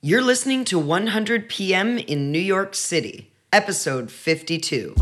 You're listening to 100 PM in New York City, episode 52.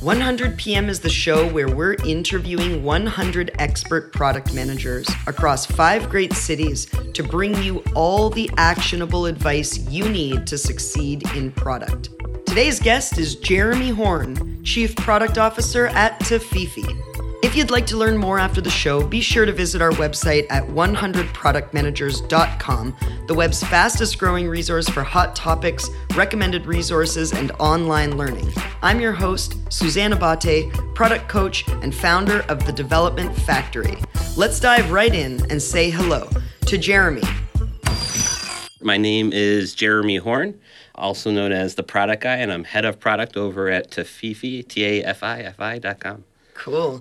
One Hundred PM is the show where we're interviewing 100 expert product managers across five great cities to bring you all the actionable advice you need to succeed in product. Today's guest is Jeremy Horn, Chief Product Officer at Tafifi. If you'd like to learn more after the show, be sure to visit our website at 100productmanagers.com, the web's fastest growing resource for hot topics, recommended resources, and online learning. I'm your host, Suzanne Abate, product coach and founder of The Development Factory. Let's dive right in and say hello to Jeremy. My name is Jeremy Horn, also known as the product guy, and I'm head of product over at Tafifi, T A F I F I.com. Cool.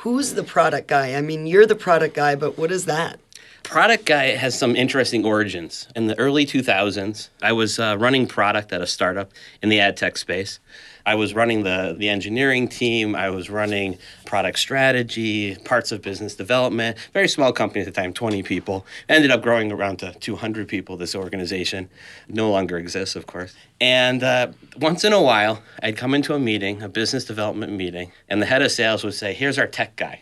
Who's the product guy? I mean, you're the product guy, but what is that? Product Guy has some interesting origins. In the early 2000s, I was uh, running product at a startup in the ad tech space. I was running the, the engineering team, I was running product strategy, parts of business development. Very small company at the time, 20 people. Ended up growing around to 200 people, this organization. No longer exists, of course. And uh, once in a while, I'd come into a meeting, a business development meeting, and the head of sales would say, Here's our tech guy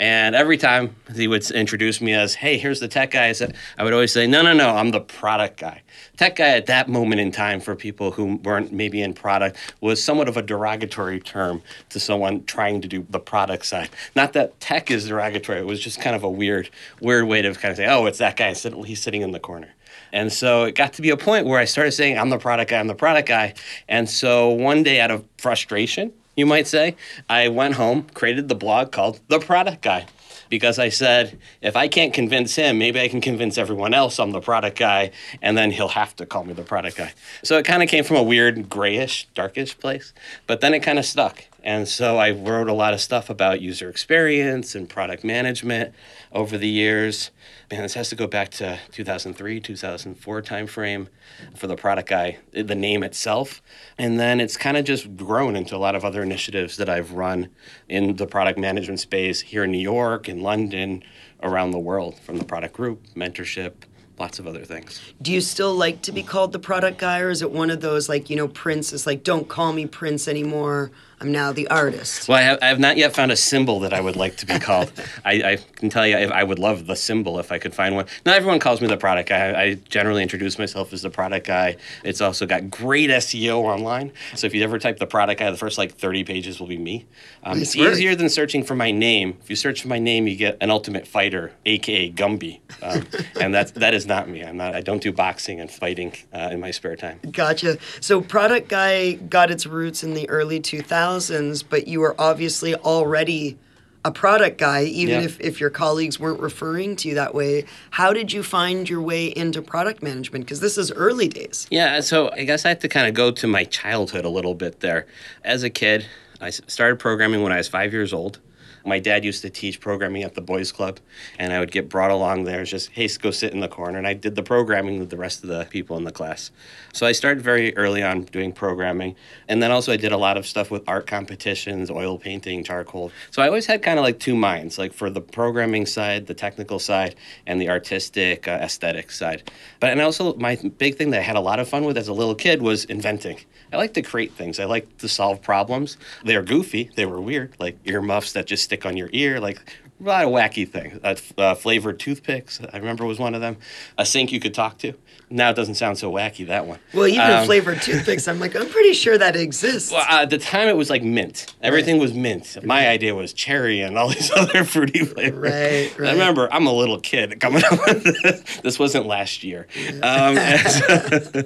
and every time he would introduce me as, hey, here's the tech guy, I would always say, no, no, no, I'm the product guy. Tech guy at that moment in time for people who weren't maybe in product was somewhat of a derogatory term to someone trying to do the product side. Not that tech is derogatory, it was just kind of a weird, weird way to kind of say, oh, it's that guy, he's sitting in the corner. And so it got to be a point where I started saying, I'm the product guy, I'm the product guy. And so one day, out of frustration, you might say, I went home, created the blog called The Product Guy because I said, if I can't convince him, maybe I can convince everyone else I'm the product guy, and then he'll have to call me the product guy. So it kind of came from a weird grayish, darkish place, but then it kind of stuck. And so I wrote a lot of stuff about user experience and product management over the years. Man, this has to go back to 2003, 2004 timeframe for the product guy, the name itself. And then it's kind of just grown into a lot of other initiatives that I've run in the product management space here in New York, in London, around the world, from the product group, mentorship, lots of other things. Do you still like to be called the product guy, or is it one of those like, you know, Prince is like, don't call me Prince anymore? I'm now the artist. Well, I have, I have not yet found a symbol that I would like to be called. I, I, can tell you, I would love the symbol if I could find one. Not everyone calls me the product guy. I generally introduce myself as the product guy. It's also got great SEO online. So if you ever type the product guy, the first like 30 pages will be me. Um, it's work. easier than searching for my name. If you search for my name, you get an Ultimate Fighter, aka Gumby, um, and that's that is not me. I'm not. I don't do boxing and fighting uh, in my spare time. Gotcha. So product guy got its roots in the early 2000s thousands, but you were obviously already a product guy, even yeah. if, if your colleagues weren't referring to you that way. How did you find your way into product management? Because this is early days. Yeah, so I guess I have to kind of go to my childhood a little bit there. As a kid, I started programming when I was five years old. My dad used to teach programming at the boys club, and I would get brought along there. Just, hey, go sit in the corner. And I did the programming with the rest of the people in the class. So I started very early on doing programming. And then also I did a lot of stuff with art competitions, oil painting, charcoal. So I always had kind of like two minds, like for the programming side, the technical side, and the artistic, uh, aesthetic side. But and also my big thing that I had a lot of fun with as a little kid was inventing. I like to create things. I like to solve problems. They're goofy. They were weird, like earmuffs that just stick on your ear, like a lot of wacky things. Uh, uh, flavored toothpicks, I remember was one of them. A sink you could talk to now it doesn't sound so wacky that one. Well, even um, flavored toothpicks, I'm like, I'm pretty sure that exists. Well, uh, at the time it was like mint. Everything right. was mint. My idea was cherry and all these other fruity flavors. Right, right. I remember I'm a little kid coming up with this. This wasn't last year. Um, and, so,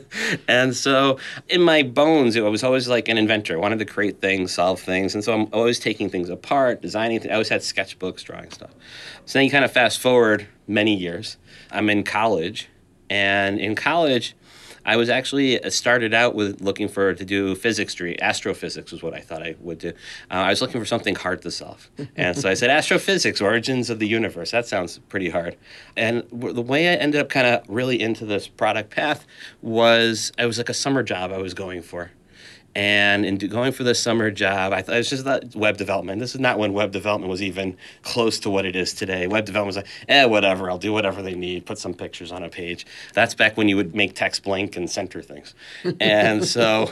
and, so, in my bones, it was always like an inventor. I wanted to create things, solve things, and so I'm always taking things apart, designing. Things. I always had sketchbooks, drawing stuff. So then you kind of fast forward many years. I'm in college and in college, I was actually uh, started out with looking for to do physics degree. Astrophysics was what I thought I would do. Uh, I was looking for something hard to solve, and so I said astrophysics, origins of the universe. That sounds pretty hard. And the way I ended up kind of really into this product path was it was like a summer job I was going for, And in going for the summer job, I thought it was just that web development. This is not when web development was even close to what it is today. Web development was like, eh, whatever, I'll do whatever they need, put some pictures on a page. That's back when you would make text blink and center things. And so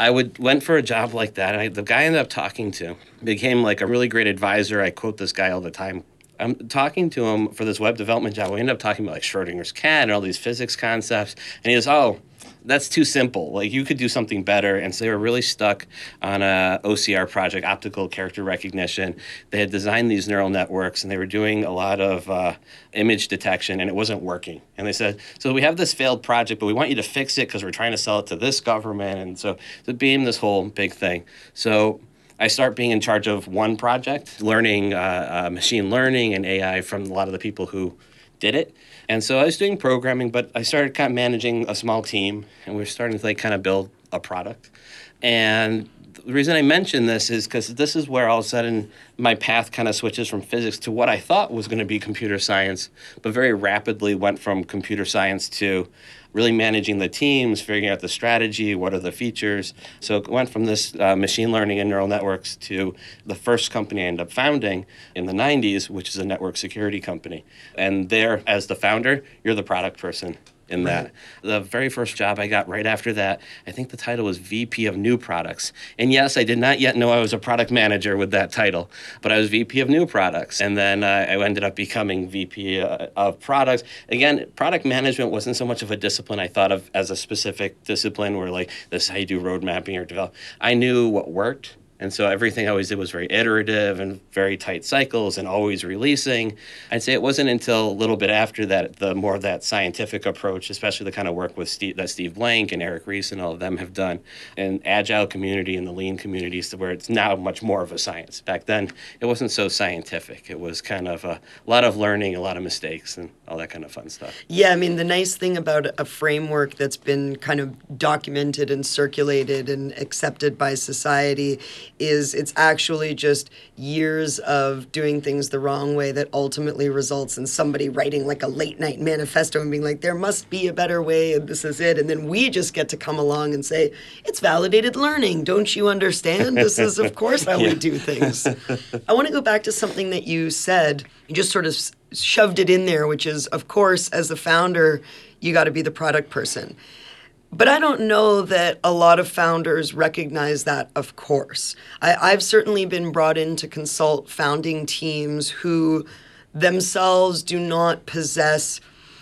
I would went for a job like that, and I, the guy I ended up talking to became like a really great advisor. I quote this guy all the time. I'm talking to him for this web development job. We ended up talking about like Schrodinger's cat and all these physics concepts, and he goes, "Oh, that's too simple. Like you could do something better. And so they were really stuck on a OCR project, optical character recognition. They had designed these neural networks and they were doing a lot of uh, image detection and it wasn't working. And they said, so we have this failed project, but we want you to fix it because we're trying to sell it to this government. And so it became this whole big thing. So I start being in charge of one project, learning uh, uh, machine learning and AI from a lot of the people who did it. And so I was doing programming, but I started kind of managing a small team, and we are starting to like kind of build a product. And the reason I mention this is because this is where all of a sudden my path kind of switches from physics to what I thought was going to be computer science, but very rapidly went from computer science to really managing the teams, figuring out the strategy, what are the features. So it went from this uh, machine learning and neural networks to the first company I ended up founding in the 90s, which is a network security company. And there, as the founder, you're the product person in right. that. The very first job I got right after that, I think the title was VP of New Products. And yes, I did not yet know I was a product manager with that title, but I was VP of New Products. And then uh, I ended up becoming VP uh, of Products. Again, product management wasn't so much of a discipline I thought of as a specific discipline where, like, this is how you do road mapping or develop. I knew what worked and so everything I always did was very iterative and very tight cycles and always releasing. I'd say it wasn't until a little bit after that, the more of that scientific approach, especially the kind of work with Steve, that Steve Blank and Eric Ries and all of them have done, and agile community and the lean communities, where it's now much more of a science. Back then, it wasn't so scientific. It was kind of a lot of learning, a lot of mistakes, and all that kind of fun stuff. Yeah, I mean, the nice thing about a framework that's been kind of documented and circulated and accepted by society is it's actually just years of doing things the wrong way that ultimately results in somebody writing like a late night manifesto and being like, there must be a better way and this is it. And then we just get to come along and say, it's validated learning. Don't you understand? This is, of course, how yeah. we do things. I want to go back to something that you said. You just sort of shoved it in there, which is, of course, as the founder, you got to be the product person. But I don't know that a lot of founders recognize that, of course. I, have certainly been brought in to consult founding teams who themselves do not possess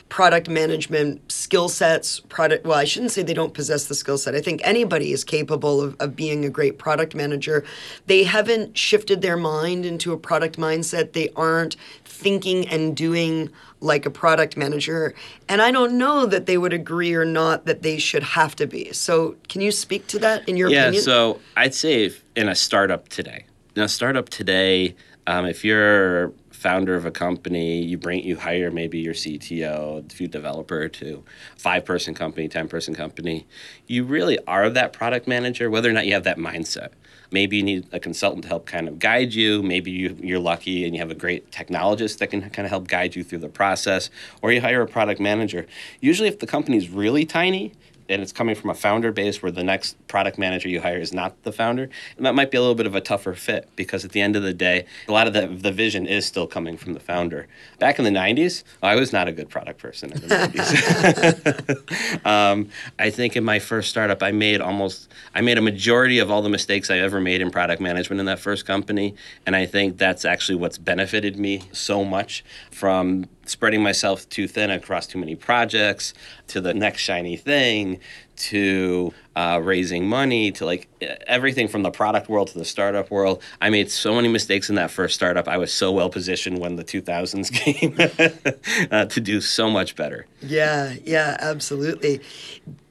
product management skill sets product well i shouldn't say they don't possess the skill set i think anybody is capable of, of being a great product manager they haven't shifted their mind into a product mindset they aren't thinking and doing like a product manager. And I don't know that they would agree or not that they should have to be. So, can you speak to that in your yeah, opinion? Yeah, so I'd say in a startup today, in a startup today, um, if you're founder of a company, you bring you hire maybe your CTO, a few developer to five person company, ten person company, you really are that product manager, whether or not you have that mindset. Maybe you need a consultant to help kind of guide you. Maybe you, you're lucky and you have a great technologist that can kind of help guide you through the process, or you hire a product manager. Usually, if the company's really tiny, and it's coming from a founder base where the next product manager you hire is not the founder, and that might be a little bit of a tougher fit because at the end of the day, a lot of the, the vision is still coming from the founder. Back in the 90s, I was not a good product person in the 90s. um, I think in my first startup, I made almost, I made a majority of all the mistakes I ever made in product management in that first company. And I think that's actually what's benefited me so much from spreading myself too thin across too many projects to the next shiny thing to uh, raising money to like everything from the product world to the startup world. I made so many mistakes in that first startup. I was so well positioned when the 2000s came uh, to do so much better. Yeah, yeah, absolutely.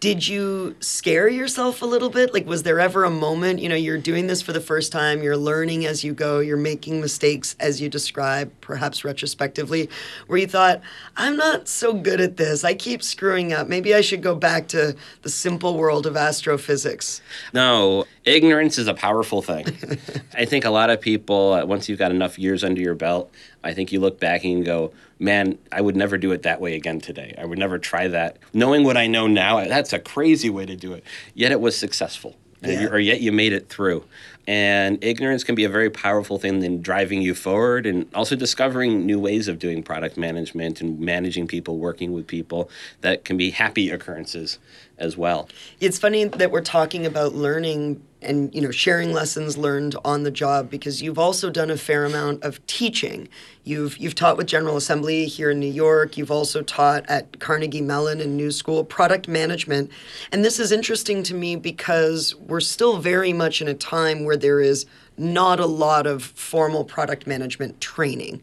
Did you scare yourself a little bit? Like, was there ever a moment, you know, you're doing this for the first time, you're learning as you go, you're making mistakes as you describe, perhaps retrospectively, where you thought, I'm not so good at this. I keep screwing up. Maybe I should go back to the simple world of astrophysics. No, ignorance is a powerful thing. I think a lot of people, uh, once you've got enough years under your belt, I think you look back and you go, man, I would never do it that way again today. I would never try that. Knowing what I know now, that's a crazy way to do it. Yet it was successful. Yeah. or yet you made it through. And ignorance can be a very powerful thing in driving you forward and also discovering new ways of doing product management and managing people, working with people that can be happy occurrences as well. It's funny that we're talking about learning and you know sharing lessons learned on the job because you've also done a fair amount of teaching. You've you've taught with General Assembly here in New York. You've also taught at Carnegie Mellon and New School product management. And this is interesting to me because we're still very much in a time where there is not a lot of formal product management training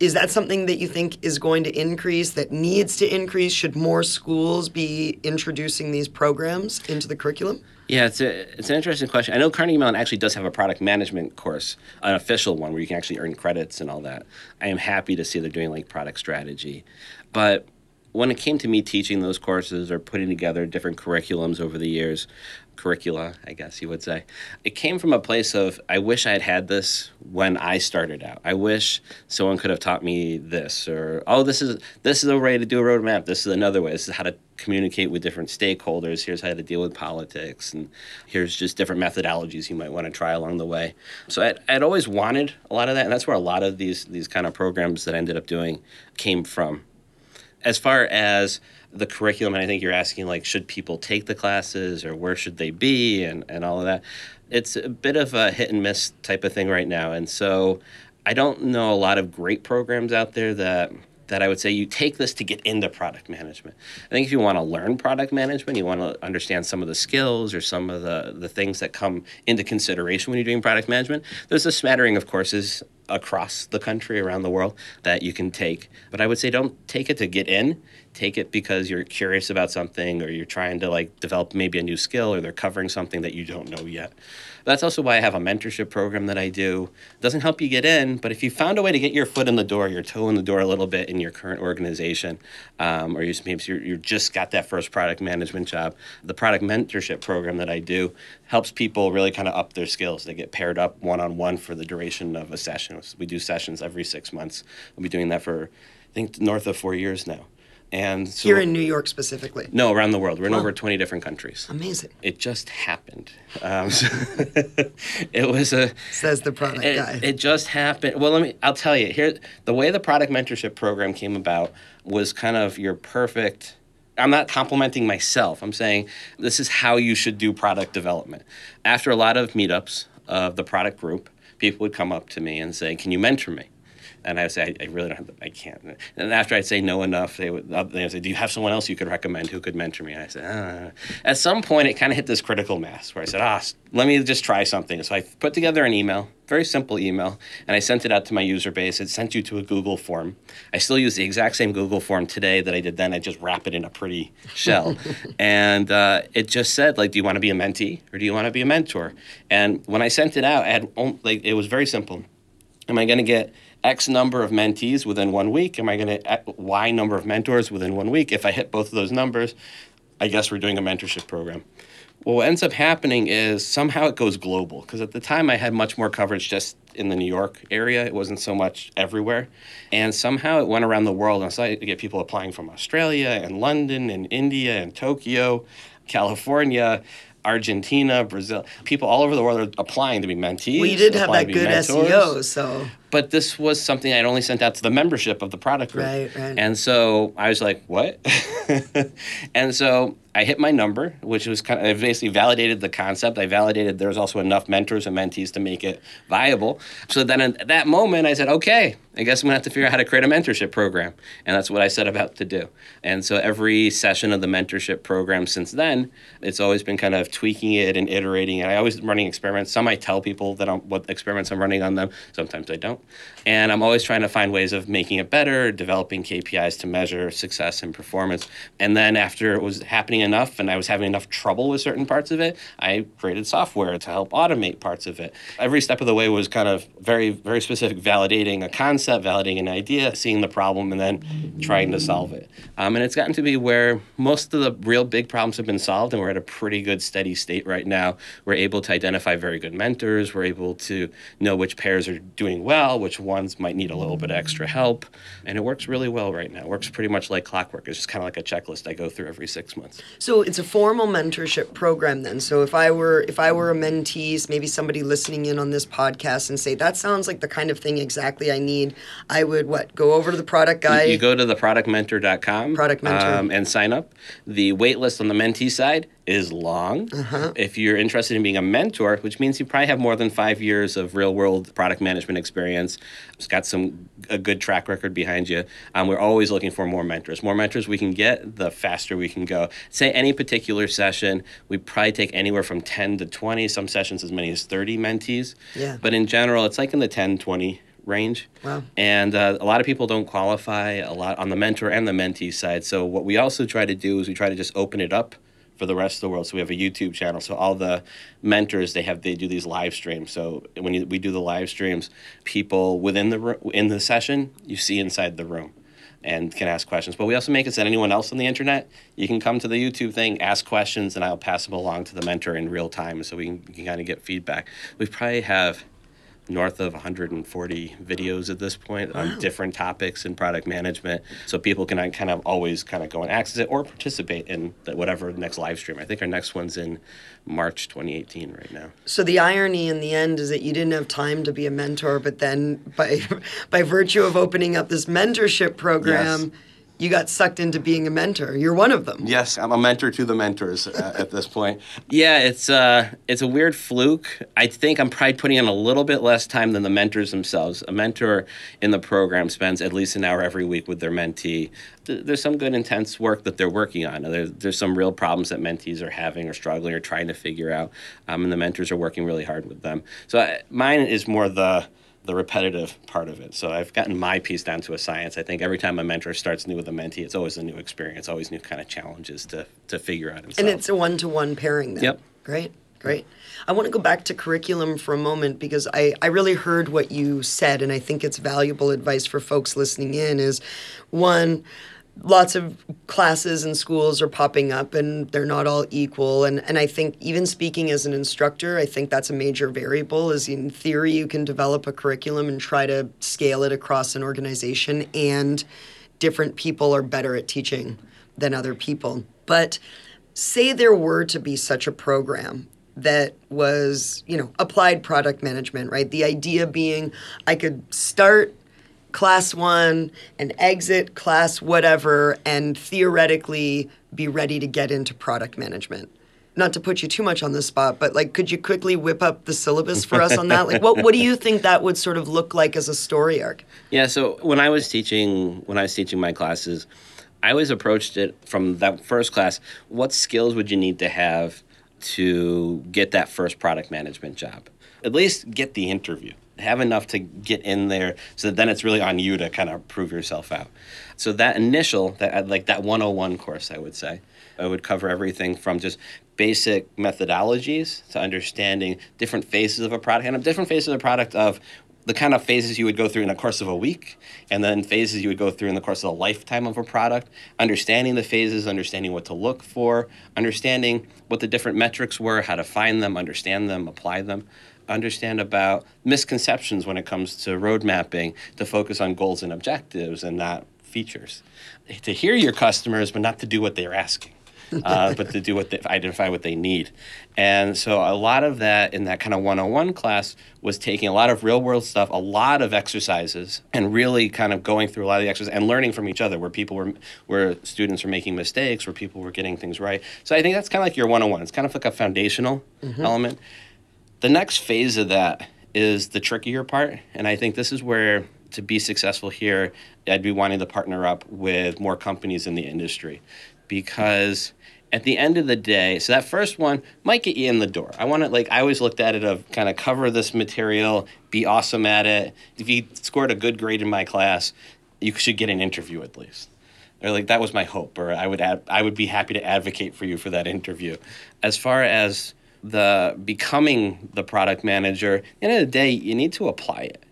is that something that you think is going to increase that needs to increase should more schools be introducing these programs into the curriculum Yeah, it's a it's an interesting question. I know Carnegie Mellon actually does have a product management course, an official one where you can actually earn credits and all that. I am happy to see they're doing like product strategy, but when it came to me teaching those courses or putting together different curriculums over the years, curricula, I guess you would say, it came from a place of I wish I had had this when I started out. I wish someone could have taught me this, or oh, this is this is a way to do a roadmap. This is another way. This is how to communicate with different stakeholders. Here's how to deal with politics, and here's just different methodologies you might want to try along the way. So I'd, I'd always wanted a lot of that, and that's where a lot of these these kind of programs that I ended up doing came from as far as the curriculum, and I think you're asking like, should people take the classes or where should they be and, and all of that. It's a bit of a hit and miss type of thing right now. And so I don't know a lot of great programs out there that that I would say you take this to get into product management. I think if you want to learn product management, you want to understand some of the skills or some of the, the things that come into consideration when you're doing product management, there's a smattering of courses across the country, around the world, that you can take. But I would say don't take it to get in. Take it because you're curious about something or you're trying to like develop maybe a new skill or they're covering something that you don't know yet. That's also why I have a mentorship program that I do. It doesn't help you get in, but if you found a way to get your foot in the door, your toe in the door a little bit in your current organization, um, or you maybe you're, you're just got that first product management job, the product mentorship program that I do helps people really kind of up their skills. They get paired up one on one for the duration of a session. We do sessions every six months. We'll be doing that for I think north of four years now. And so, here in New York specifically. no, around the world. We're in Wow. over 20 different countries. Amazing, It just happened. Um, so it was a. says the product guy. It, it just happened. Well, let me. I'll tell you here. The way the product mentorship program came about was kind of your perfect. I'm not complimenting myself. I'm saying this is how you should do product development. After a lot of meetups of the product group, people would come up to me and say, "Can you mentor me?" And I would say, I, I really don't have, the, I can't. And after I'd say no enough, they would, they would say, do you have someone else you could recommend who could mentor me? And I said, ah. At some point, it kind of hit this critical mass where I said, ah, let me just try something. So I put together an email, very simple email, and I sent it out to my user base. It sent you to a Google form. I still use the exact same Google form today that I did then. I just wrap it in a pretty shell. and uh, it just said, like, do you want to be a mentee or do you want to be a mentor? And when I sent it out, I had, on- like, it was very simple. Am I going to get X number of mentees within one week? Am I going to uh, Y number of mentors within one week? If I hit both of those numbers, I guess we're doing a mentorship program. Well, what ends up happening is somehow it goes global because at the time I had much more coverage just in the New York area. It wasn't so much everywhere. And somehow it went around the world. And so I get people applying from Australia and London and India and Tokyo, California. Argentina, Brazil, people all over the world are applying to be mentees. we did have that good mentors SEO, so but this was something I'd only sent out to the membership of the product group. Right, right. And so I was like, what? and so I hit my number, which was kind of, I basically validated the concept. I validated there was also enough mentors and mentees to make it viable. So then at that moment, I said, okay, I guess I'm gonna have to figure out how to create a mentorship program. And that's what I set about to do. And so every session of the mentorship program since then, it's always been kind of tweaking it and iterating. And I always running experiments. Some I tell people that I'm, what experiments I'm running on them. Sometimes I don't. And I'm always trying to find ways of making it better, developing KPIs to measure success and performance. And then after it was happening enough and I was having enough trouble with certain parts of it, I created software to help automate parts of it. Every step of the way was kind of very, very specific, validating a concept, validating an idea, seeing the problem, and then trying to solve it. Um, and it's gotten to be where most of the real big problems have been solved, and we're at a pretty good steady state right now. We're able to identify very good mentors. We're able to know which pairs are doing well well, which ones might need a little bit extra help. And it works really well right now. It works pretty much like clockwork. It's just kind of like a checklist I go through every six months. So it's a formal mentorship program then. So if I were if I were a mentee, maybe somebody listening in on this podcast and say that sounds like the kind of thing exactly I need, I would what go over to the product guy. You, you go to the productmentor.com Product Mentor. um, and sign up. The wait list on the mentee side is long. Uh-huh. If you're interested in being a mentor, which means you probably have more than five years of real world product management experience, it's got some a good track record behind you. Um, we're always looking for more mentors. More mentors we can get, the faster we can go. Say any particular session, we probably take anywhere from 10 to 20, some sessions as many as 30 mentees. Yeah. But in general, it's like in the 10, 20 range. Wow. And uh, a lot of people don't qualify a lot on the mentor and the mentee side. So what we also try to do is we try to just open it up for the rest of the world. So we have a YouTube channel. So all the mentors they have they do these live streams. So when you, we do the live streams, people within the in the session you see inside the room. And can ask questions, but we also make it so that anyone else on the internet, you can come to the YouTube thing, ask questions, and I'll pass them along to the mentor in real time, so we can, can kind of get feedback. We probably have north of 140 videos at this point on different topics in product management. So people can uh, kind of always kind of go and access it or participate in the, whatever next live stream. I think our next one's in march 2018 right now. So the irony in the end is that you didn't have time to be a mentor, but then by by virtue of opening up this mentorship program, Yes. You got sucked into being a mentor. You're one of them. Yes, I'm a mentor to the mentors uh, at this point. Yeah, it's uh, it's a weird fluke. I think I'm probably putting in a little bit less time than the mentors themselves. A mentor in the program spends at least an hour every week with their mentee. There's some good intense work that they're working on. There's, there's some real problems that mentees are having or struggling or trying to figure out, um, and the mentors are working really hard with them. So I, mine is more the the repetitive part of it. So I've gotten my piece down to a science. I think every time a mentor starts new with a mentee, it's always a new experience, always new kind of challenges to to figure out himself. And it's a one to one pairing then. Yep. Great, great. I want to go back to curriculum for a moment because I, I really heard what you said, and I think it's valuable advice for folks listening in is one, lots of classes and schools are popping up and they're not all equal. And, and i think even speaking as an instructor i think that's a major variable is in theory you can develop a curriculum and try to scale it across an organization and different people are better at teaching than other people. But say there were to be such a program that was you know applied product management right? The idea being i could start class one and exit class whatever and theoretically be ready to get into product management not to put you too much on the spot but like could you quickly whip up the syllabus for us on that like what, what do you think that would sort of look like as a story arc Yeah, so when I was teaching when I was teaching my classes, I always approached it from that first class, what skills would you need to have to get that first product management job? At least get the interview. Have enough to get in there so that then it's really on you to kind of prove yourself out. So that initial that uh, like that 101 course I would say, I would cover everything from just basic methodologies to understanding different phases of a product and different phases of a product of the kind of phases you would go through in the course of a week, and then phases you would go through in the course of a lifetime of a product, understanding the phases, understanding what to look for, understanding what the different metrics were, how to find them, understand them, apply them, understand about misconceptions when it comes to road mapping, to focus on goals and objectives and not features. To hear your customers, but not to do what they're asking uh, but to do what they identify what they need. And so a lot of that in that kind of one-on-one class was taking a lot of real world stuff, a lot of exercises, and really kind of going through a lot of the exercises and learning from each other, where people were, where students were making mistakes, where people were getting things right. So I think that's kind of like your one-on-one. It's kind of like a foundational element. The next phase of that is the trickier part, and I think this is where to be successful here, I'd be wanting to partner up with more companies in the industry because at the end of the day, so that first one might get you in the door. I want to like I always looked at it of kind of cover this material, be awesome at it. If you scored a good grade in my class, you should get an interview at least. Or like that was my hope, or I would ad, I would be happy to advocate for you for that interview. As far as the becoming the product manager, the end of the day, you need to apply it.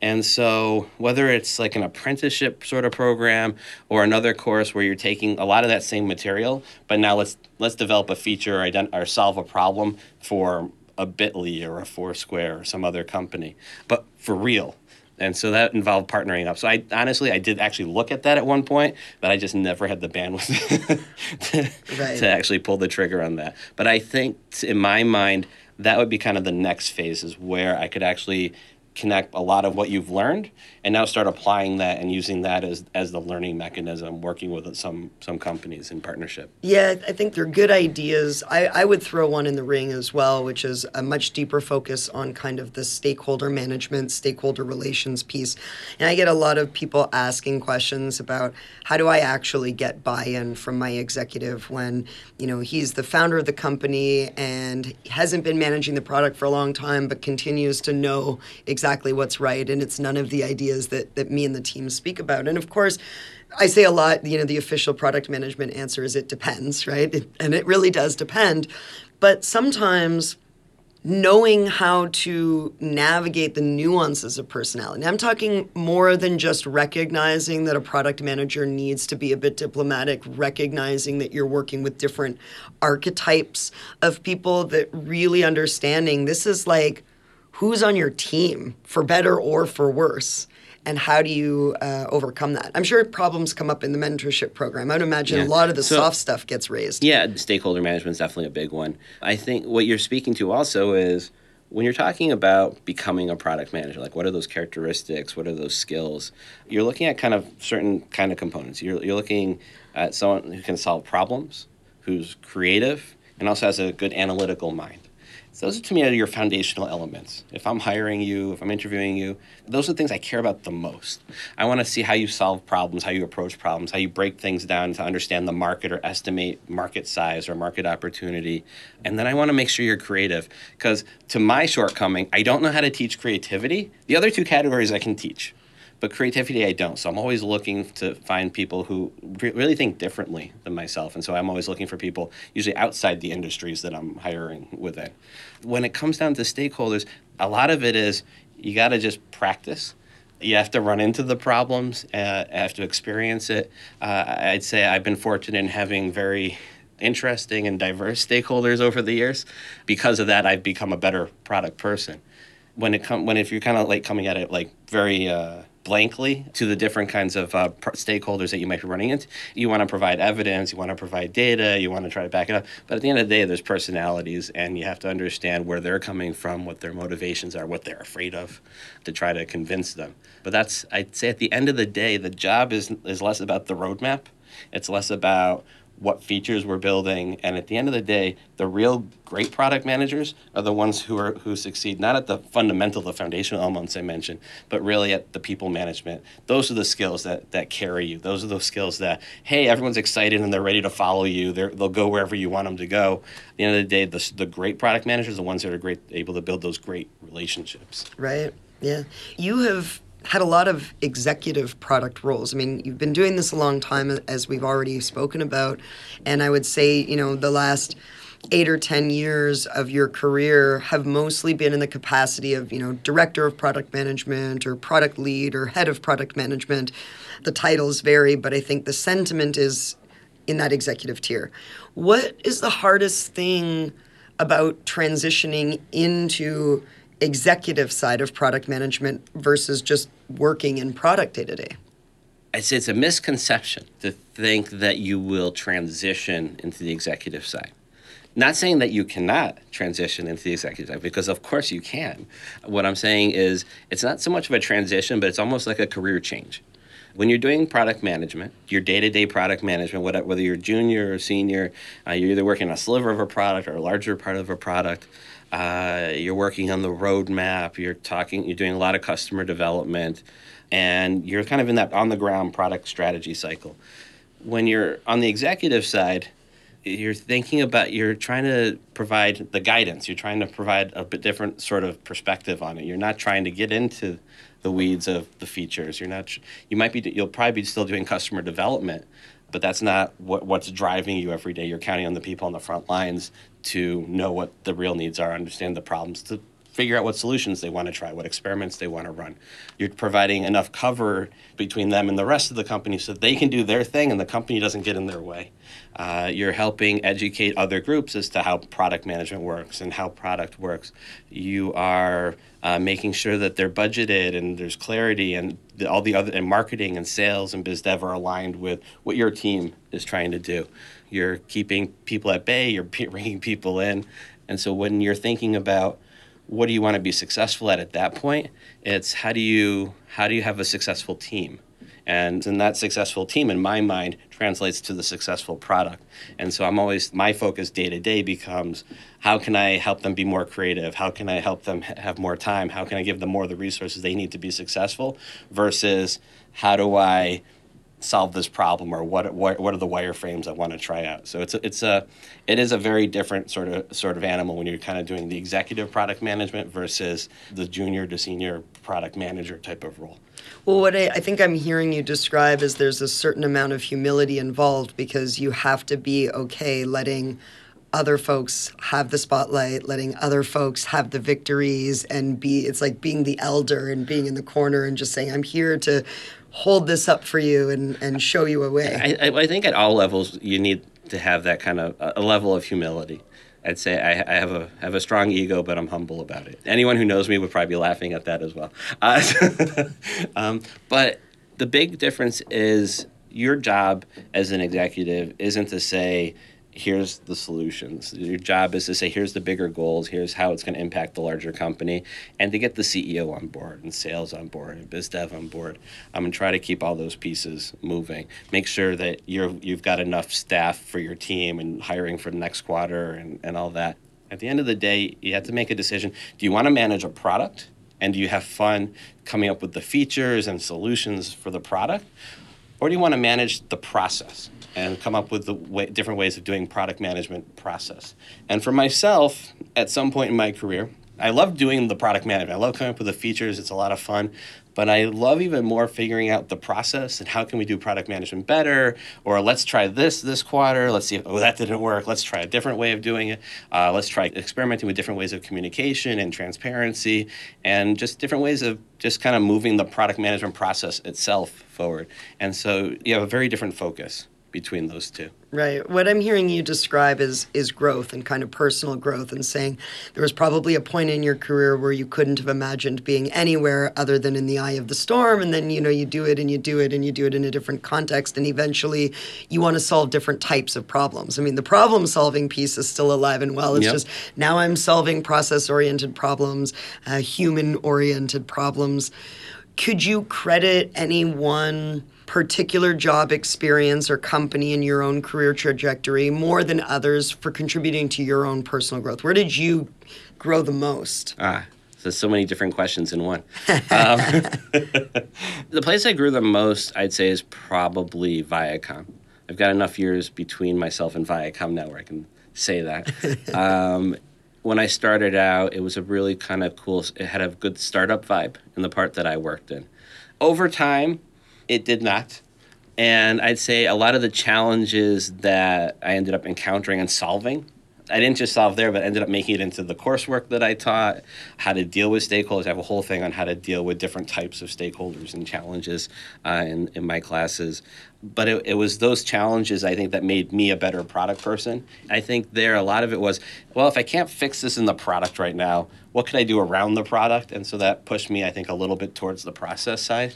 And so, whether it's like an apprenticeship sort of program or another course where you're taking a lot of that same material, but now let's let's develop a feature or, ident- or solve a problem for a Bitly or a Foursquare or some other company, but for real. And so that involved partnering up. So I honestly, I did actually look at that at one point, but I just never had the bandwidth to, right. to actually pull the trigger on that. But I think, in my mind, that would be kind of the next phase is where I could actually connect a lot of what you've learned and now start applying that and using that as, as the learning mechanism working with some some companies in partnership. Yeah i think they're good ideas. I, I would throw one in the ring as well which is a much deeper focus on kind of the stakeholder management stakeholder relations piece. And i get a lot of people asking questions about how do i actually get buy-in from my executive when you know he's the founder of the company and hasn't been managing the product for a long time but continues to know exactly exactly what's right, and it's none of the ideas that that me and the team speak about. And of course, I say a lot. You know, the official product management answer is it depends, right? It, and it really does depend. But sometimes knowing how to navigate the nuances of personality. I'm talking more than just recognizing that a product manager needs to be a bit diplomatic, recognizing that you're working with different archetypes of people, that really understanding this is like who's on your team for better or for worse and how do you uh, overcome that? I'm sure problems come up in the mentorship program. I would imagine yeah. a lot of the so, soft stuff gets raised. Yeah, stakeholder management is definitely a big one. I think what you're speaking to also is when you're talking about becoming a product manager, like what are those characteristics? What are those skills? You're looking at kind of certain kind of components. You're, you're looking at someone who can solve problems, who's creative, and also has a good analytical mind. So those are to me are your foundational elements. If I'm hiring you, if I'm interviewing you, those are the things I care about the most. I want to see how you solve problems, how you approach problems, how you break things down to understand the market or estimate market size or market opportunity. And then I want to make sure you're creative because to my shortcoming, I don't know how to teach creativity. The other two categories I can teach. But creativity, I don't. So I'm always looking to find people who re- really think differently than myself. And so I'm always looking for people, usually outside the industries that I'm hiring within. When it comes down to stakeholders, a lot of it is you got to just practice. You have to run into the problems, uh, have to experience it. Uh, I'd say I've been fortunate in having very interesting and diverse stakeholders over the years. Because of that, I've become a better product person. When it come when if you're kind of like coming at it like very uh, blankly to the different kinds of uh, stakeholders that you might be running into. You want to provide evidence, you want to provide data, you want to try to back it up. But at the end of the day, there's personalities, and you have to understand where they're coming from, what their motivations are, what they're afraid of, to try to convince them. But that's, I'd say, at the end of the day, the job is is less about the roadmap. It's less about what features we're building and at the end of the day the real great product managers are the ones who are who succeed not at the fundamental the foundational elements i mentioned but really at the people management. Those are the skills that that carry you. Those are those skills that hey everyone's excited and they're ready to follow you. They will go wherever you want them to go. At the end of the day the, the great product managers are the ones that are great able to build those great relationships. Right. Yeah. You have had a lot of executive product roles. I mean, you've been doing this a long time, as we've already spoken about. And I would say, you know, the last eight or 10 years of your career have mostly been in the capacity of, you know, director of product management or product lead or head of product management. The titles vary, but I think the sentiment is in that executive tier. What is the hardest thing about transitioning into executive side of product management versus just working in product day to day? I'd it's a misconception to think that you will transition into the executive side. Not saying that you cannot transition into the executive side, because of course you can. What I'm saying is it's not so much of a transition, but it's almost like a career change. When you're doing product management, your day to day product management, whether you're junior or senior, uh, you're either working on a sliver of a product or a larger part of a product, uh, you're working on the roadmap. You're talking. You're doing a lot of customer development, and you're kind of in that on the ground product strategy cycle. When you're on the executive side, you're thinking about you're trying to provide the guidance. You're trying to provide a bit different sort of perspective on it. You're not trying to get into the weeds of the features. You're not. You might be. You'll probably be still doing customer development, but that's not what, what's driving you every day. You're counting on the people on the front lines to know what the real needs are, understand the problems, to figure out what solutions they want to try, what experiments they want to run. You're providing enough cover between them and the rest of the company so they can do their thing and the company doesn't get in their way. Uh, you're helping educate other groups as to how product management works and how product works. You are uh, making sure that they're budgeted and there's clarity and the, all the other and marketing and sales and biz dev are aligned with what your team is trying to do. You're keeping people at bay. You're bringing people in, and so when you're thinking about what do you want to be successful at at that point, it's how do you how do you have a successful team? And then that successful team, in my mind, translates to the successful product. And so I'm always, my focus day to day becomes how can I help them be more creative? How can I help them have more time? How can I give them more of the resources they need to be successful? Versus how do I solve this problem or what what, what are the wireframes I want to try out. So it's a, it's a it is a very different sort of sort of animal when you're kind of doing the executive product management versus the junior to senior product manager type of role. Well, what I, I think I'm hearing you describe is there's a certain amount of humility involved because you have to be okay letting other folks have the spotlight, letting other folks have the victories, and be it's like being the elder and being in the corner and just saying, I'm here to hold this up for you and, and show you a way. I, I think at all levels you need to have that kind of a level of humility. I'd say I, I, have a have a strong ego, but I'm humble about it. Anyone who knows me would probably be laughing at that as well. Uh, um, but the big difference is your job as an executive isn't to say here's the solutions. Your job is to say, here's the bigger goals, here's how it's going to impact the larger company, and to get the CEO on board, and sales on board, and biz dev on board. I'm going to try to keep all those pieces moving. Make sure that you're, you've got enough staff for your team and hiring for the next quarter and, and all that. At the end of the day, you have to make a decision. Do you want to manage a product? And do you have fun coming up with the features and solutions for the product? Or do you want to manage the process? and come up with the way, different ways of doing product management process. And for myself, at some point in my career, I love doing the product management. I love coming up with the features. It's a lot of fun. But I love even more figuring out the process and how can we do product management better? Or let's try this this quarter. Let's see if oh that didn't work. Let's try a different way of doing it. Uh, let's try experimenting with different ways of communication and transparency and just different ways of just kind of moving the product management process itself forward. And so you have a very different focus between those two. Right. What I'm hearing you describe is is growth and kind of personal growth and saying there was probably a point in your career where you couldn't have imagined being anywhere other than in the eye of the storm and then you know you do it and you do it and you do it in a different context and eventually you want to solve different types of problems. I mean the problem solving piece is still alive and well. It's yep. just now I'm solving process oriented problems, uh, human oriented problems. Could you credit any one particular job experience or company in your own career trajectory more than others for contributing to your own personal growth? Where did you grow the most? Ah, so so many different questions in one. um, the place I grew the most, I'd say, is probably Viacom. I've got enough years between myself and Viacom now where I can say that. Um, when I started out, it was a really kind of cool, it had a good startup vibe in the part that I worked in. Over time, it did not. And I'd say a lot of the challenges that I ended up encountering and solving, I didn't just solve there, but ended up making it into the coursework that I taught, how to deal with stakeholders. I have a whole thing on how to deal with different types of stakeholders and challenges uh, in, in my classes. But it, it was those challenges, I think, that made me a better product person. I think there, a lot of it was, well, if I can't fix this in the product right now, what could I do around the product? And so that pushed me, I think, a little bit towards the process side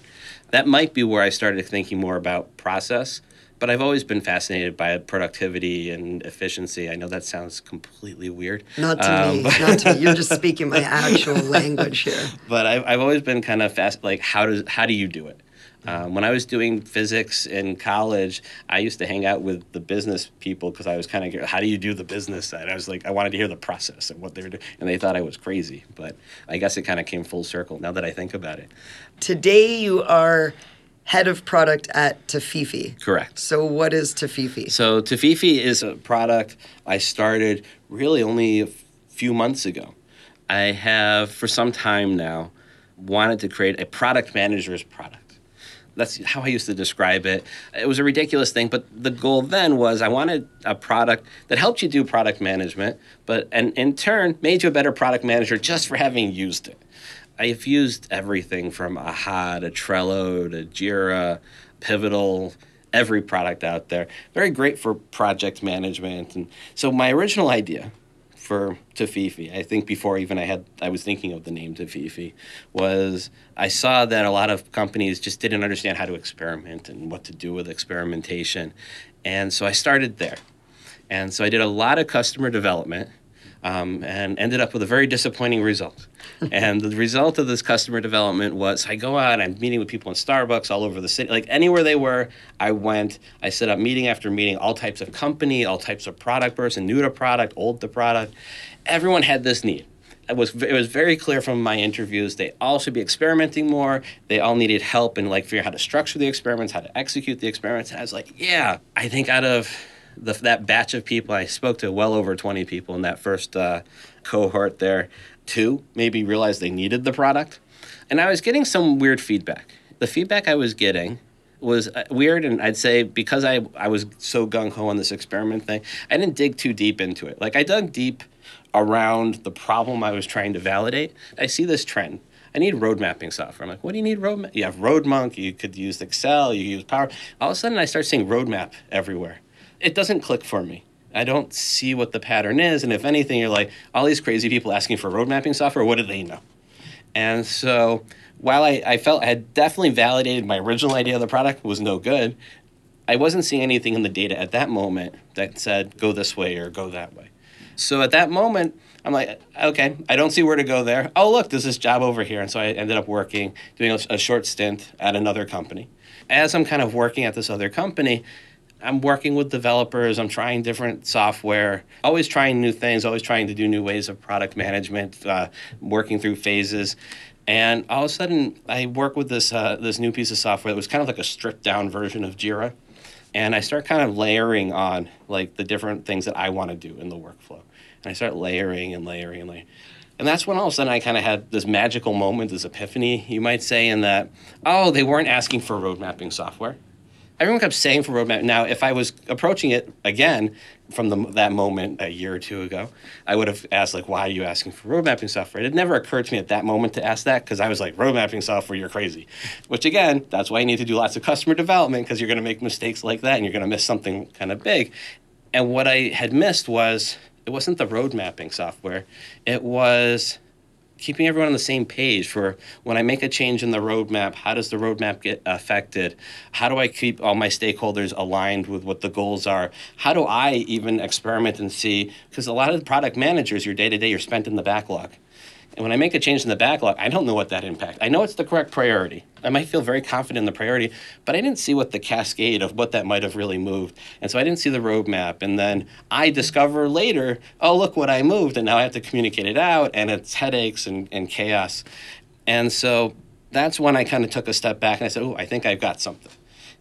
that might be where I started thinking more about process. But I've always been fascinated by productivity and efficiency. I know that sounds completely weird. Not to um, me. Not to me. You're just speaking my actual language here. But I've, I've always been kind of fast. Like, how does how do you do it? Um, when I was doing physics in college, I used to hang out with the business people because I was kind of, how do you do the business side? I was like, I wanted to hear the process and what they were doing. And they thought I was crazy. But I guess it kind of came full circle now that I think about it. Today you are head of product at Tafifi. Correct. So what is Tafifi? So Tafifi is a product I started really only a few months ago. I have for some time now wanted to create a product manager's product That's how I used to describe it. It was a ridiculous thing, but the goal then was I wanted a product that helped you do product management, but and in turn made you a better product manager just for having used it. I've used everything from AHA to Trello to Jira, Pivotal, every product out there. Very great for project management. And so my original idea for Tafifi, I think before even I had I was thinking of the name Tafifi, was I saw that a lot of companies just didn't understand how to experiment and what to do with experimentation. And so I started there. And so I did a lot of customer development um, and ended up with a very disappointing result. and the result of this customer development was I go out, I'm meeting with people in Starbucks all over the city, like anywhere they were, I went. I set up meeting after meeting, all types of company, all types of product person, new to product, old to product. Everyone had this need. It was it was very clear from my interviews they all should be experimenting more. They all needed help in like figuring out how to structure the experiments, how to execute the experiments. And I was like, yeah, I think out of the, that batch of people, I spoke to well over 20 people in that first uh, cohort there. Two maybe realized they needed the product. And I was getting some weird feedback. The feedback I was getting was uh, weird, and I'd say because I, I was so gung ho on this experiment thing, I didn't dig too deep into it. Like, I dug deep around the problem I was trying to validate. I see this trend. I need road mapping software. I'm like, what do you need road map? You have Roadmunk, you could use Excel, you use Power. All of a sudden, I start seeing roadmap everywhere it doesn't click for me. I don't see what the pattern is. And if anything, you're like, all these crazy people asking for road mapping software, what do they know? And so while I, I felt I had definitely validated my original idea of the product was no good, I wasn't seeing anything in the data at that moment that said go this way or go that way. So at that moment, I'm like, okay, I don't see where to go there. Oh, look, there's this job over here. And so I ended up working, doing a, a short stint at another company. As I'm kind of working at this other company, I'm working with developers. I'm trying different software, always trying new things, always trying to do new ways of product management, uh, working through phases. And all of a sudden, I work with this uh, this new piece of software that was kind of like a stripped down version of Jira, and I start kind of layering on like the different things that I want to do in the workflow, and I start layering and layering and layering. And that's when all of a sudden I kind of had this magical moment, this epiphany, you might say, in that, oh, they weren't asking for road mapping software everyone kept saying for roadmap. Now, if I was approaching it again from the, that moment a year or two ago, I would have asked like, "Why are you asking for road mapping software?" It never occurred to me at that moment to ask that because I was like, "Road mapping software, you're crazy." Which again, that's why you need to do lots of customer development because you're going to make mistakes like that and you're going to miss something kind of big. And what I had missed was it wasn't the road mapping software; it was keeping everyone on the same page for when I make a change in the roadmap, how does the roadmap get affected? How do I keep all my stakeholders aligned with what the goals are? How do I even experiment and see? Because a lot of the product managers, your day to day, you're spent in the backlog. And when I make a change in the backlog, I don't know what that impact. I know it's the correct priority. I might feel very confident in the priority, but I didn't see what the cascade of what that might have really moved. And so I didn't see the roadmap. And then I discover later, oh, look what I moved. And now I have to communicate it out, and it's headaches and, and chaos. And so that's when I kind of took a step back and I said, oh, I think I've got something.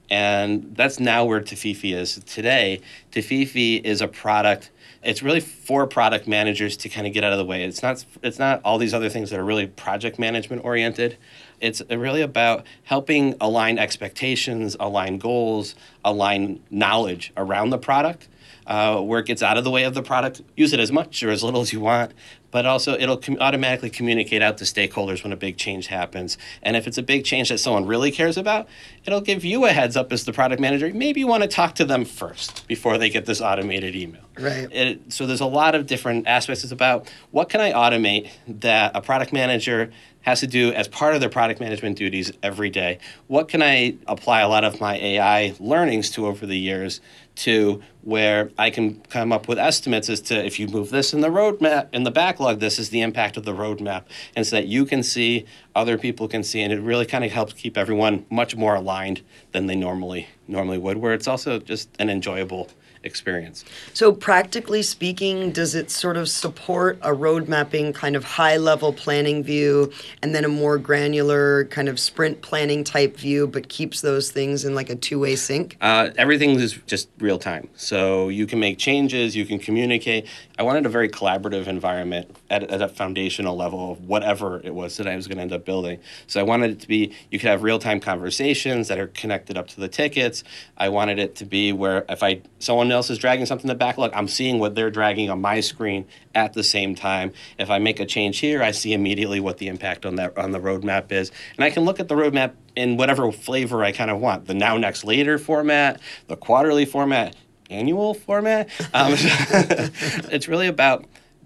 And that's now where Tafifi is today. Tafifi is a product it's really for product managers to kind of get out of the way. It's not it's not all these other things that are really project management oriented. It's really about helping align expectations, align goals, align knowledge around the product uh, where it gets out of the way of the product. Use it as much or as little as you want, but also it'll com- automatically communicate out to stakeholders when a big change happens. And if it's a big change that someone really cares about, it'll give you a heads up as the product manager. Maybe you want to talk to them first before they get this automated email. Right. It, so there's a lot of different aspects. It's about what can I automate that a product manager has to do as part of their product management duties every day. What can I apply a lot of my AI learnings to over the years to where I can come up with estimates as to if you move this in the roadmap in the backlog, this is the impact of the roadmap, and so that you can see, other people can see, and it really kind of helps keep everyone much more aligned than they normally normally would. Where it's also just an enjoyable experience. So, practically speaking, does it sort of support a road mapping kind of high level planning view and then a more granular kind of sprint planning type view, but keeps those things in like a two way sync? Uh, everything is just real time. So, you can make changes, you can communicate. I wanted a very collaborative environment at, at a foundational level of whatever it was that I was going to end up building. So I wanted it to be you could have real time conversations that are connected up to the tickets. I wanted it to be where if I someone else is dragging something to backlog, I'm seeing what they're dragging on my screen at the same time. If I make a change here, I see immediately what the impact on that on the roadmap is, and I can look at the roadmap in whatever flavor I kind of want. The now, next, later format, the quarterly format, annual format. Um, it's really about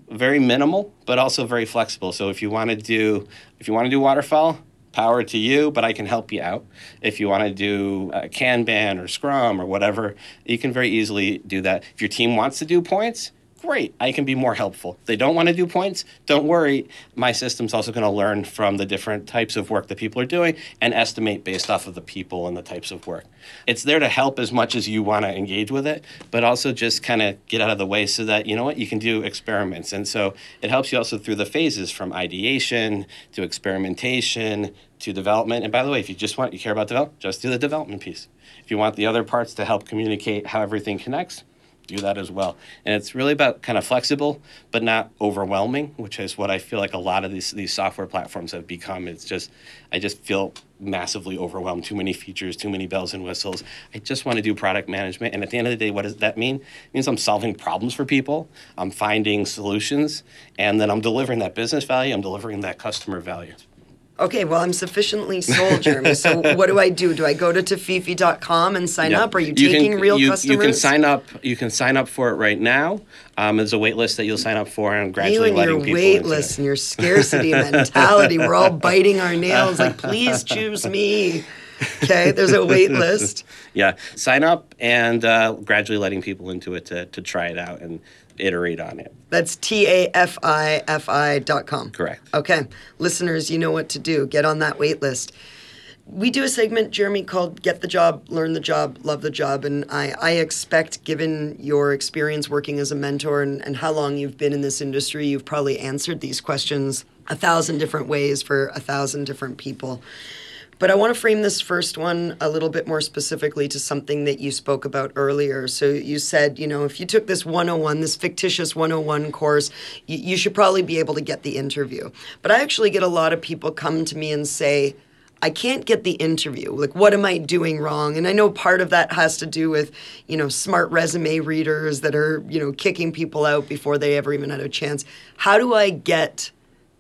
very minimal, but also very flexible. So if you want to do if you want to do waterfall, power to you, but I can help you out. If you want to do uh, Kanban or Scrum or whatever, you can very easily do that. If your team wants to do points, great, I can be more helpful. If they don't want to do points, don't worry. My system's also going to learn from the different types of work that people are doing and estimate based off of the people and the types of work. It's there to help as much as you want to engage with it, but also just kind of get out of the way so that, you know what, you can do experiments. And so it helps you also through the phases from ideation to experimentation to development. And by the way, if you just want, you care about development, just do the development piece. If you want the other parts to help communicate how everything connects, do that as well. And it's really about kind of flexible, but not overwhelming, which is what I feel like a lot of these these software platforms have become. It's just I just feel massively overwhelmed. Too many features, too many bells and whistles. I just want to do product management. And at the end of the day, what does that mean? It means I'm solving problems for people. I'm finding solutions, and then I'm delivering that business value. I'm delivering that customer value. Okay, well, I'm sufficiently sold, Jeremy. So, what do I do? Do I go to tafifi.com and sign up? Are you, you taking can, real you, customers? You can sign up. You can sign up for it right now. Um, there's a wait list that you'll sign up for, and gradually letting people you and your wait list and your scarcity mentality. We're all biting our nails, like, please choose me. Okay, there's a wait list. yeah, sign up and uh, gradually letting people into it to, to try it out and iterate on it. That's T A F I F I dot com. Correct. Okay. Listeners, you know what to do. Get on that wait list. We do a segment, Jeremy, called Get the Job, Learn the Job, Love the Job. And I, I expect, given your experience working as a mentor and, and how long you've been in this industry, you've probably answered these questions a thousand different ways for a thousand different people. But I want to frame this first one a little bit more specifically to something that you spoke about earlier. So you said, you know, if you took this 101, this fictitious 101 course, you, you should probably be able to get the interview. But I actually get a lot of people come to me and say, I can't get the interview. Like, what am I doing wrong? And I know part of that has to do with, you know, smart resume readers that are, you know, kicking people out before they ever even had a chance. How do I get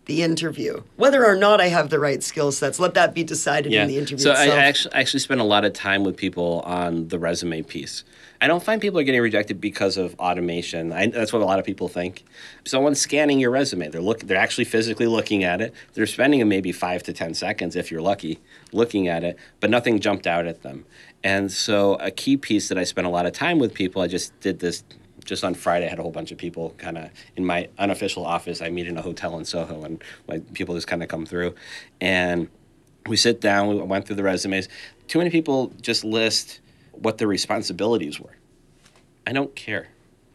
the interview. Whether or not I have the right skill sets, let that be decided yeah. in the interview. So itself. I actually, I actually spend a lot of time with people on the resume piece. I don't find people are getting rejected because of automation. I, that's what a lot of people think. Someone's scanning your resume. They're look. They're actually physically looking at it. They're spending maybe five to ten seconds, if you're lucky, looking at it, but nothing jumped out at them. And so a key piece that I spent a lot of time with people. I just did this just on Friday, I had a whole bunch of people kind of in my unofficial office. I meet in a hotel in Soho, and my people just kind of come through, and we sit down. We went through the resumes. Too many people just list what their responsibilities were. I don't care.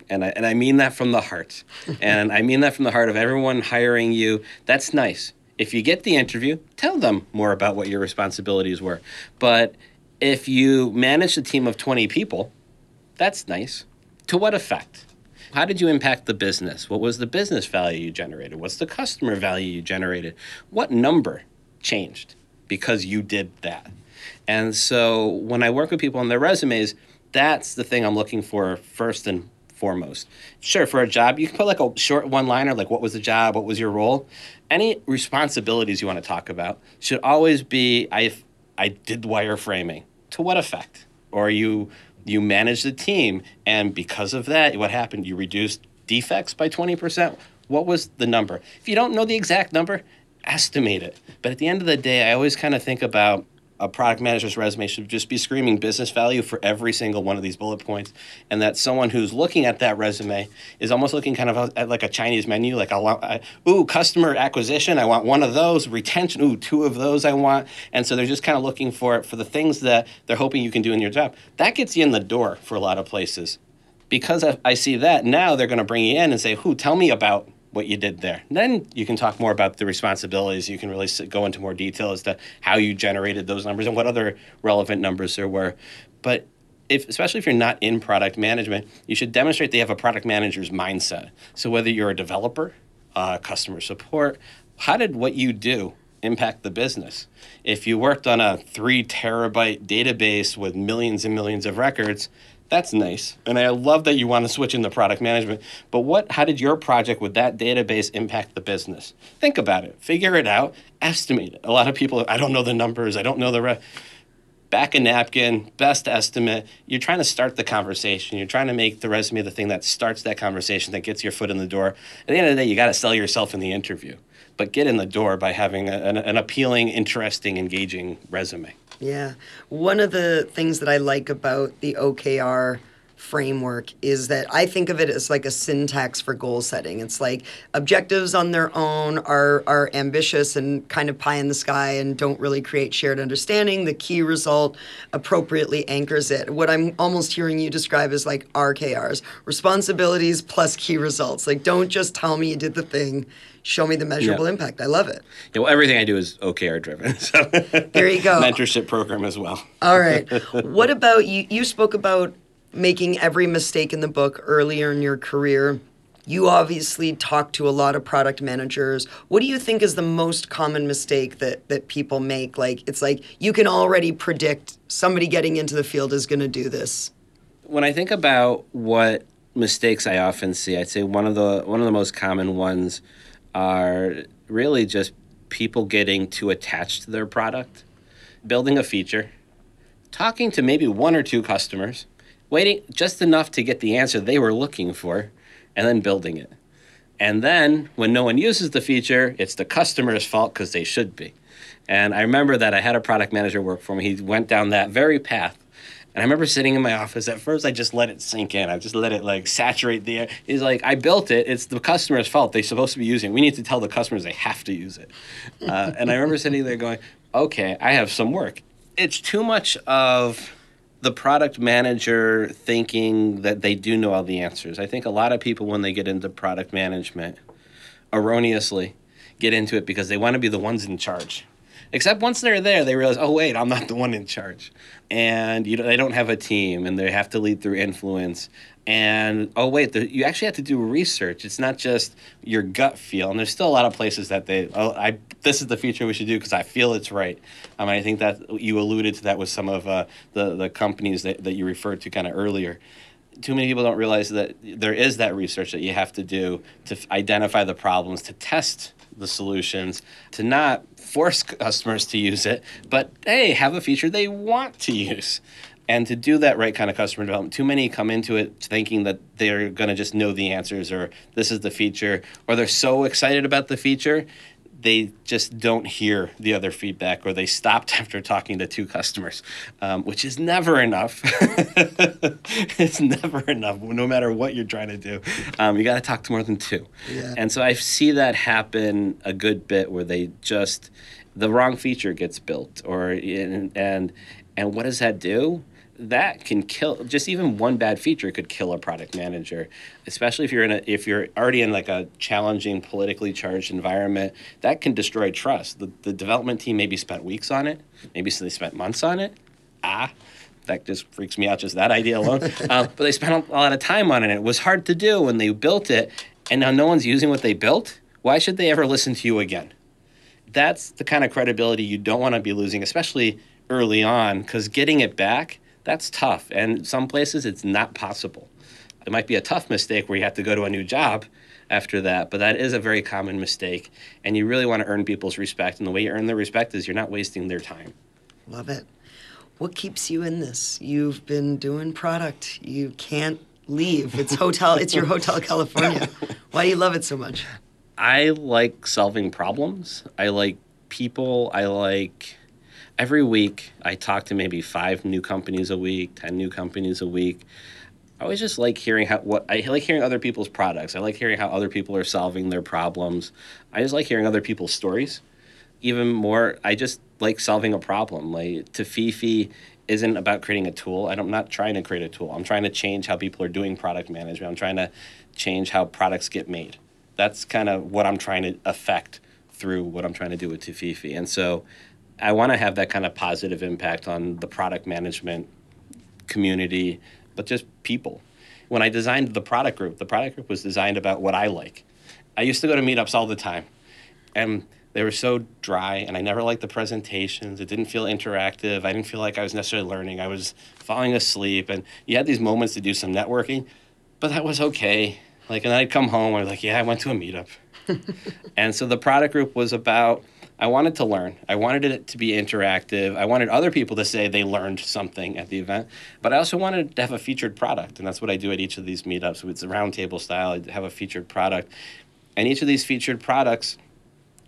And I, and I mean that from the heart. and I mean that from the heart of everyone hiring you. That's nice. If you get the interview, tell them more about what your responsibilities were. But if you manage a team of 20 people, that's nice. To what effect? How did you impact the business? What was the business value you generated? What's the customer value you generated? What number changed because you did that? And so when I work with people on their resumes, that's the thing I'm looking for first and foremost. Sure, for a job, you can put like a short one liner, like what was the job, what was your role. Any responsibilities you want to talk about should always be I, I did wireframing. To what effect? Or you you manage the team, and because of that, what happened? You reduced defects by 20%. What was the number? If you don't know the exact number, estimate it. But at the end of the day, I always kind of think about a product manager's resume should just be screaming business value for every single one of these bullet points and that someone who's looking at that resume is almost looking kind of at like a chinese menu like i want ooh customer acquisition i want one of those retention ooh two of those i want and so they're just kind of looking for for the things that they're hoping you can do in your job. That gets you in the door for a lot of places. Because I see that now they're going to bring you in and say who tell me about what you did there. Then you can talk more about the responsibilities. You can really go into more detail as to how you generated those numbers and what other relevant numbers there were. But if, especially if you're not in product management, you should demonstrate they have a product manager's mindset. So whether you're a developer, uh, customer support, how did what you do impact the business? If you worked on a three terabyte database with millions and millions of records, that's nice. And I love that you want to switch into product management. But what how did your project with that database impact the business? Think about it. Figure it out. Estimate it. A lot of people I don't know the numbers. I don't know the re- back a napkin, best estimate. You're trying to start the conversation. You're trying to make the resume the thing that starts that conversation, that gets your foot in the door. At the end of the day, you got to sell yourself in the interview, but get in the door by having a, an, an appealing, interesting, engaging resume. Yeah. One of the things that I like about the OKR framework is that I think of it as like a syntax for goal setting. It's like objectives on their own are are ambitious and kind of pie in the sky and don't really create shared understanding. The key result appropriately anchors it. What I'm almost hearing you describe is like RKRs, responsibilities plus key results. Like don't just tell me you did the thing show me the measurable yeah. impact. I love it. Yeah, well, everything I do is OKR driven. So there you go. Mentorship program as well. All right. what about you? You spoke about making every mistake in the book earlier in your career. You obviously talk to a lot of product managers. What do you think is the most common mistake that that people make? Like it's like you can already predict somebody getting into the field is going to do this. When I think about what mistakes I often see, I'd say one of the one of the most common ones are really just people getting too attached to their product, building a feature, talking to maybe one or two customers, waiting just enough to get the answer they were looking for, and then building it. And then when no one uses the feature, it's the customer's fault because they should be. And I remember that I had a product manager work for me. He went down that very path. And I remember sitting in my office. At first, I just let it sink in. I just let it like saturate the air. He's like, I built it. It's the customer's fault. They're supposed to be using it. We need to tell the customers they have to use it. Uh, and I remember sitting there going, okay, I have some work. It's too much of the product manager thinking that they do know all the answers. I think a lot of people, when they get into product management, erroneously get into it because they want to be the ones in charge. Except once they're there, they realize, oh wait, I'm not the one in charge, and you know they don't have a team, and they have to lead through influence. And oh wait, the, you actually have to do research. It's not just your gut feel. And there's still a lot of places that they, oh, I this is the feature we should do because I feel it's right. Um, I think that you alluded to that with some of uh, the the companies that, that you referred to kind of earlier too many people don't realize that there is that research that you have to do to identify the problems, to test the solutions, to not force customers to use it, but hey, have a feature they want to use. And to do that right kind of customer development, too many come into it thinking that they're going to just know the answers or this is the feature, or they're so excited about the feature they just don't hear the other feedback or they stopped after talking to two customers, um, which is never enough. it's never enough, no matter what you're trying to do. Um, you got to talk to more than two. Yeah. And so I see that happen a good bit where they just, the wrong feature gets built or, and, and, and what does that do? That can kill just even one bad feature could kill a product manager especially if you're in a if you're already in like a challenging politically charged environment that can destroy trust. The, the development team maybe spent weeks on it. Maybe so they spent months on it. Ah that just freaks me out just that idea alone. Uh, but they spent a lot of time on it. It was hard to do when they built it and now no one's using what they built. Why should they ever listen to you again? That's the kind of credibility you don't want to be losing especially early on because getting it back that's tough. And some places it's not possible. It might be a tough mistake where you have to go to a new job after that, but that is a very common mistake. And you really want to earn people's respect. And the way you earn their respect is you're not wasting their time. Love it. What keeps you in this? You've been doing product. You can't leave. It's hotel. it's your Hotel California. Why do you love it so much? I like solving problems. I like people. I like every week I talk to maybe five new companies a week, 10 new companies a week. I always just like hearing how what I like hearing other people's products. I like hearing how other people are solving their problems. I just like hearing other people's stories. Even more, I just like solving a problem. Like Tafifi isn't about creating a tool. I'm not trying to create a tool. I'm trying to change how people are doing product management. I'm trying to change how products get made. That's kind of what I'm trying to affect through what I'm trying to do with Tafifi. And so I want to have that kind of positive impact on the product management community, but just people. When I designed the product group, the product group was designed about what I like. I used to go to meetups all the time, and they were so dry, and I never liked the presentations. It didn't feel interactive. I didn't feel like I was necessarily learning. I was falling asleep, and you had these moments to do some networking, but that was okay. Like, and I'd come home, I was like, yeah, I went to a meetup. and so the product group was about I wanted to learn. I wanted it to be interactive. I wanted other people to say they learned something at the event. But I also wanted to have a featured product. And that's what I do at each of these meetups. It's a roundtable style. I have a featured product. And each of these featured products –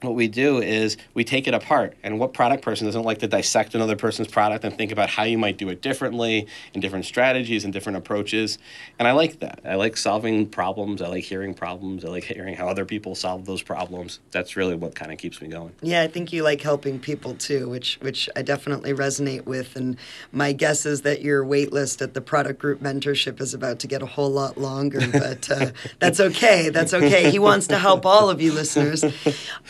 what we do is we take it apart. And what product person doesn't like to dissect another person's product and think about how you might do it differently and different strategies and different approaches? And I like that. I like solving problems. I like hearing problems. I like hearing how other people solve those problems. That's really what kind of keeps me going. Yeah, I think you like helping people too, which which I definitely resonate with. And my guess is that your wait list at the product group mentorship is about to get a whole lot longer, but uh, that's okay. That's okay. He wants to help all of you listeners.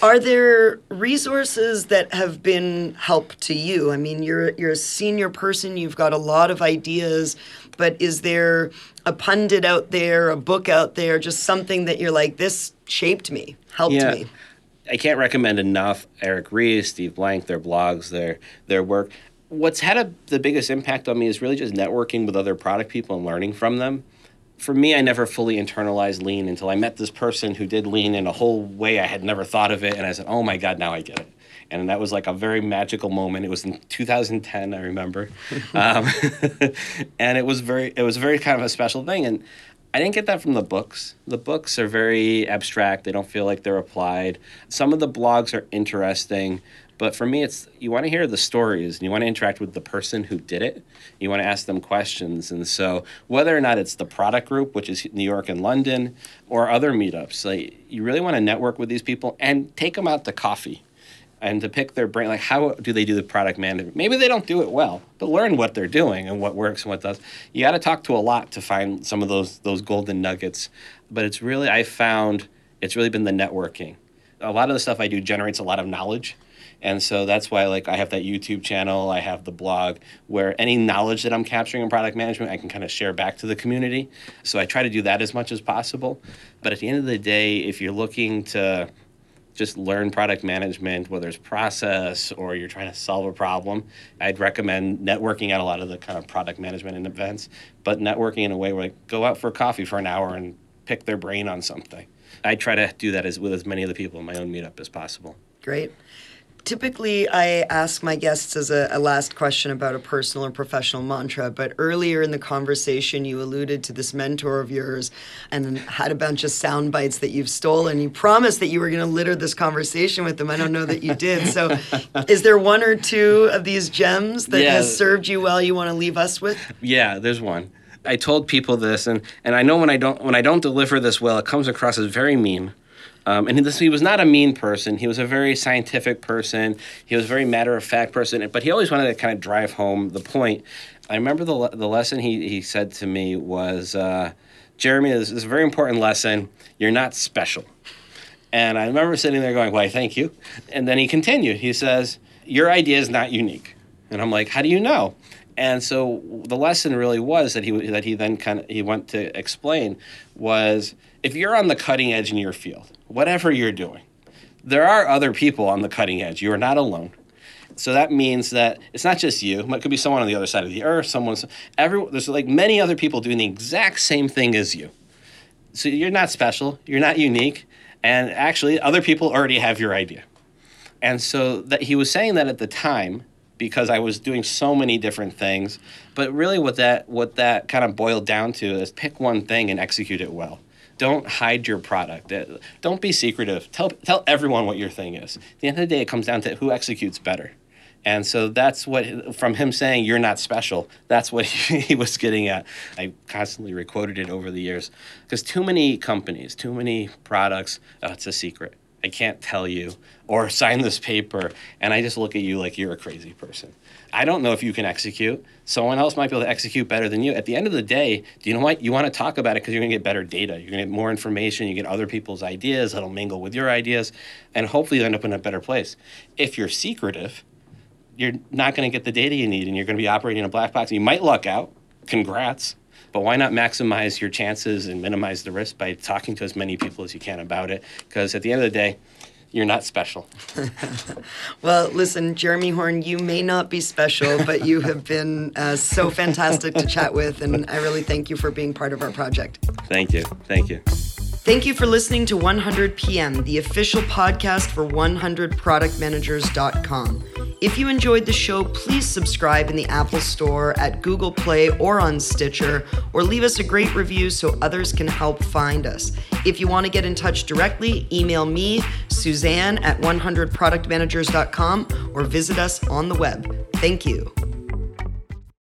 Are there resources that have been help to you? I mean, you're you're a senior person, you've got a lot of ideas, but is there a pundit out there, a book out there, just something that you're like, this shaped me, helped yeah. me? I can't recommend enough Eric Ries, Steve Blank, their blogs, their their work. What's had a, the biggest impact on me is really just networking with other product people and learning from them for me, I never fully internalized lean until I met this person who did lean in a whole way I had never thought of it. And I said, oh my God, now I get it. And that was like a very magical moment. It was in 2010, I remember. um, and it was very, it was very kind of a special thing. And I didn't get that from the books. The books are very abstract. They don't feel like they're applied. Some of the blogs are interesting, but for me, it's you want to hear the stories and you want to interact with the person who did it. You want to ask them questions. And so, whether or not it's the product group, which is New York and London, or other meetups, like, you really want to network with these people and take them out to coffee and to pick their brain like how do they do the product management maybe they don't do it well but learn what they're doing and what works and what does you got to talk to a lot to find some of those those golden nuggets but it's really i found it's really been the networking a lot of the stuff i do generates a lot of knowledge and so that's why like I have that YouTube channel, I have the blog where any knowledge that I'm capturing in product management I can kind of share back to the community. So I try to do that as much as possible. But at the end of the day, if you're looking to just learn product management, whether it's process or you're trying to solve a problem, I'd recommend networking at a lot of the kind of product management and events, but networking in a way where like go out for coffee for an hour and pick their brain on something. I try to do that as with as many of the people in my own meetup as possible. Great typically I ask my guests as a, a, last question about a personal or professional mantra, but earlier in the conversation you alluded to this mentor of yours and had a bunch of sound bites that you've stolen. You promised that you were going to litter this conversation with them. I don't know that you did. So is there one or two of these gems that yeah. has served you well you want to leave us with? Yeah, there's one. I told people this and, and I know when I don't when I don't deliver this well it comes across as very mean um, and he was not a mean person. He was a very scientific person. He was a very matter of fact person, but he always wanted to kind of drive home the point. I remember the, the lesson he, he said to me was uh, Jeremy, this is a very important lesson. You're not special. And I remember sitting there going, Why, thank you. And then he continued. He says, Your idea is not unique. And I'm like, How do you know? And so the lesson really was that he that he then kind of he went to explain was if you're on the cutting edge in your field, whatever you're doing, there are other people on the cutting edge. You are not alone. So that means that it's not just you. It could be someone on the other side of the earth. Someone's every there's like many other people doing the exact same thing as you. So you're not special. You're not unique. And actually, other people already have your idea. And so that he was saying that at the time because I was doing so many different things. But really, what that what that kind of boiled down to is pick one thing and execute it well. Don't hide your product. Uh, don't be secretive. Tell tell everyone what your thing is. At the end of the day, it comes down to who executes better. And so that's what, from him saying, you're not special, that's what he, was getting at. I constantly requoted it over the years. Because too many companies, too many products, oh, it's a secret. I can't tell you, or sign this paper, and I just look at you like you're a crazy person. I don't know if you can execute. Someone else might be able to execute better than you. At the end of the day, do you know what? You want to talk about it because you're going to get better data. You're going to get more information. You get other people's ideas that'll mingle with your ideas, and hopefully you end up in a better place. If you're secretive, you're not going to get the data you need, and you're going to be operating in a black box. You might luck out, congrats. But why not maximize your chances and minimize the risk by talking to as many people as you can about it? Because at the end of the day, you're not special. well, listen, Jeremy Horn, you may not be special, but you have been uh, so fantastic to chat with, and I really thank you for being part of our project. Thank you. Thank you. Thank you for listening to 100 PM, the official podcast for 100productmanagers.com. If you enjoyed the show, please subscribe in the Apple Store, at Google Play, or on Stitcher, or leave us a great review so others can help find us. If you want to get in touch directly, email me, Suzanne at 100productmanagers.com, or visit us on the web. Thank you.